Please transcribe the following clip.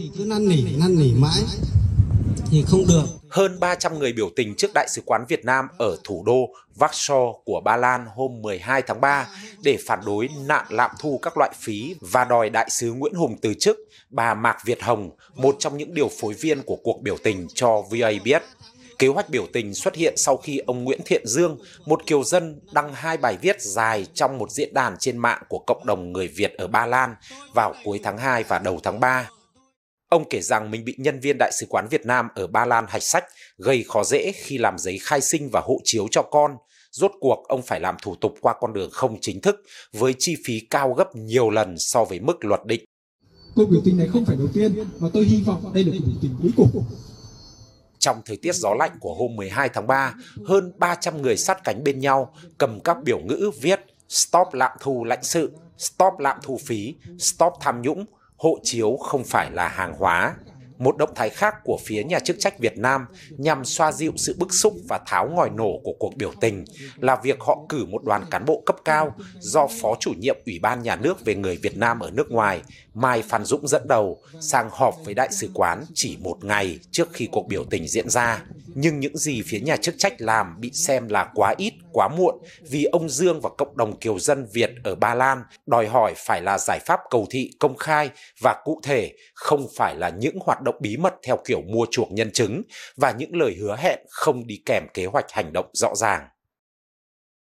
thì cứ năn nỉ năn nỉ mãi thì không được hơn 300 người biểu tình trước Đại sứ quán Việt Nam ở thủ đô Warsaw của Ba Lan hôm 12 tháng 3 để phản đối nạn lạm thu các loại phí và đòi Đại sứ Nguyễn Hùng từ chức, bà Mạc Việt Hồng, một trong những điều phối viên của cuộc biểu tình cho VA biết. Kế hoạch biểu tình xuất hiện sau khi ông Nguyễn Thiện Dương, một kiều dân, đăng hai bài viết dài trong một diễn đàn trên mạng của cộng đồng người Việt ở Ba Lan vào cuối tháng 2 và đầu tháng 3. Ông kể rằng mình bị nhân viên Đại sứ quán Việt Nam ở Ba Lan hạch sách, gây khó dễ khi làm giấy khai sinh và hộ chiếu cho con. Rốt cuộc ông phải làm thủ tục qua con đường không chính thức với chi phí cao gấp nhiều lần so với mức luật định. Cuộc biểu tình này không phải đầu tiên và tôi hy vọng đây là cuộc biểu tình cuối cùng. Trong thời tiết gió lạnh của hôm 12 tháng 3, hơn 300 người sát cánh bên nhau cầm các biểu ngữ viết Stop lạm thu lãnh sự, Stop lạm thu phí, Stop tham nhũng, hộ chiếu không phải là hàng hóa. Một động thái khác của phía nhà chức trách Việt Nam nhằm xoa dịu sự bức xúc và tháo ngòi nổ của cuộc biểu tình là việc họ cử một đoàn cán bộ cấp cao do Phó chủ nhiệm Ủy ban Nhà nước về người Việt Nam ở nước ngoài, Mai Phan Dũng dẫn đầu, sang họp với đại sứ quán chỉ một ngày trước khi cuộc biểu tình diễn ra. Nhưng những gì phía nhà chức trách làm bị xem là quá ít, quá muộn vì ông Dương và cộng đồng kiều dân Việt ở Ba Lan đòi hỏi phải là giải pháp cầu thị công khai và cụ thể, không phải là những hoạt động bí mật theo kiểu mua chuộc nhân chứng và những lời hứa hẹn không đi kèm kế hoạch hành động rõ ràng.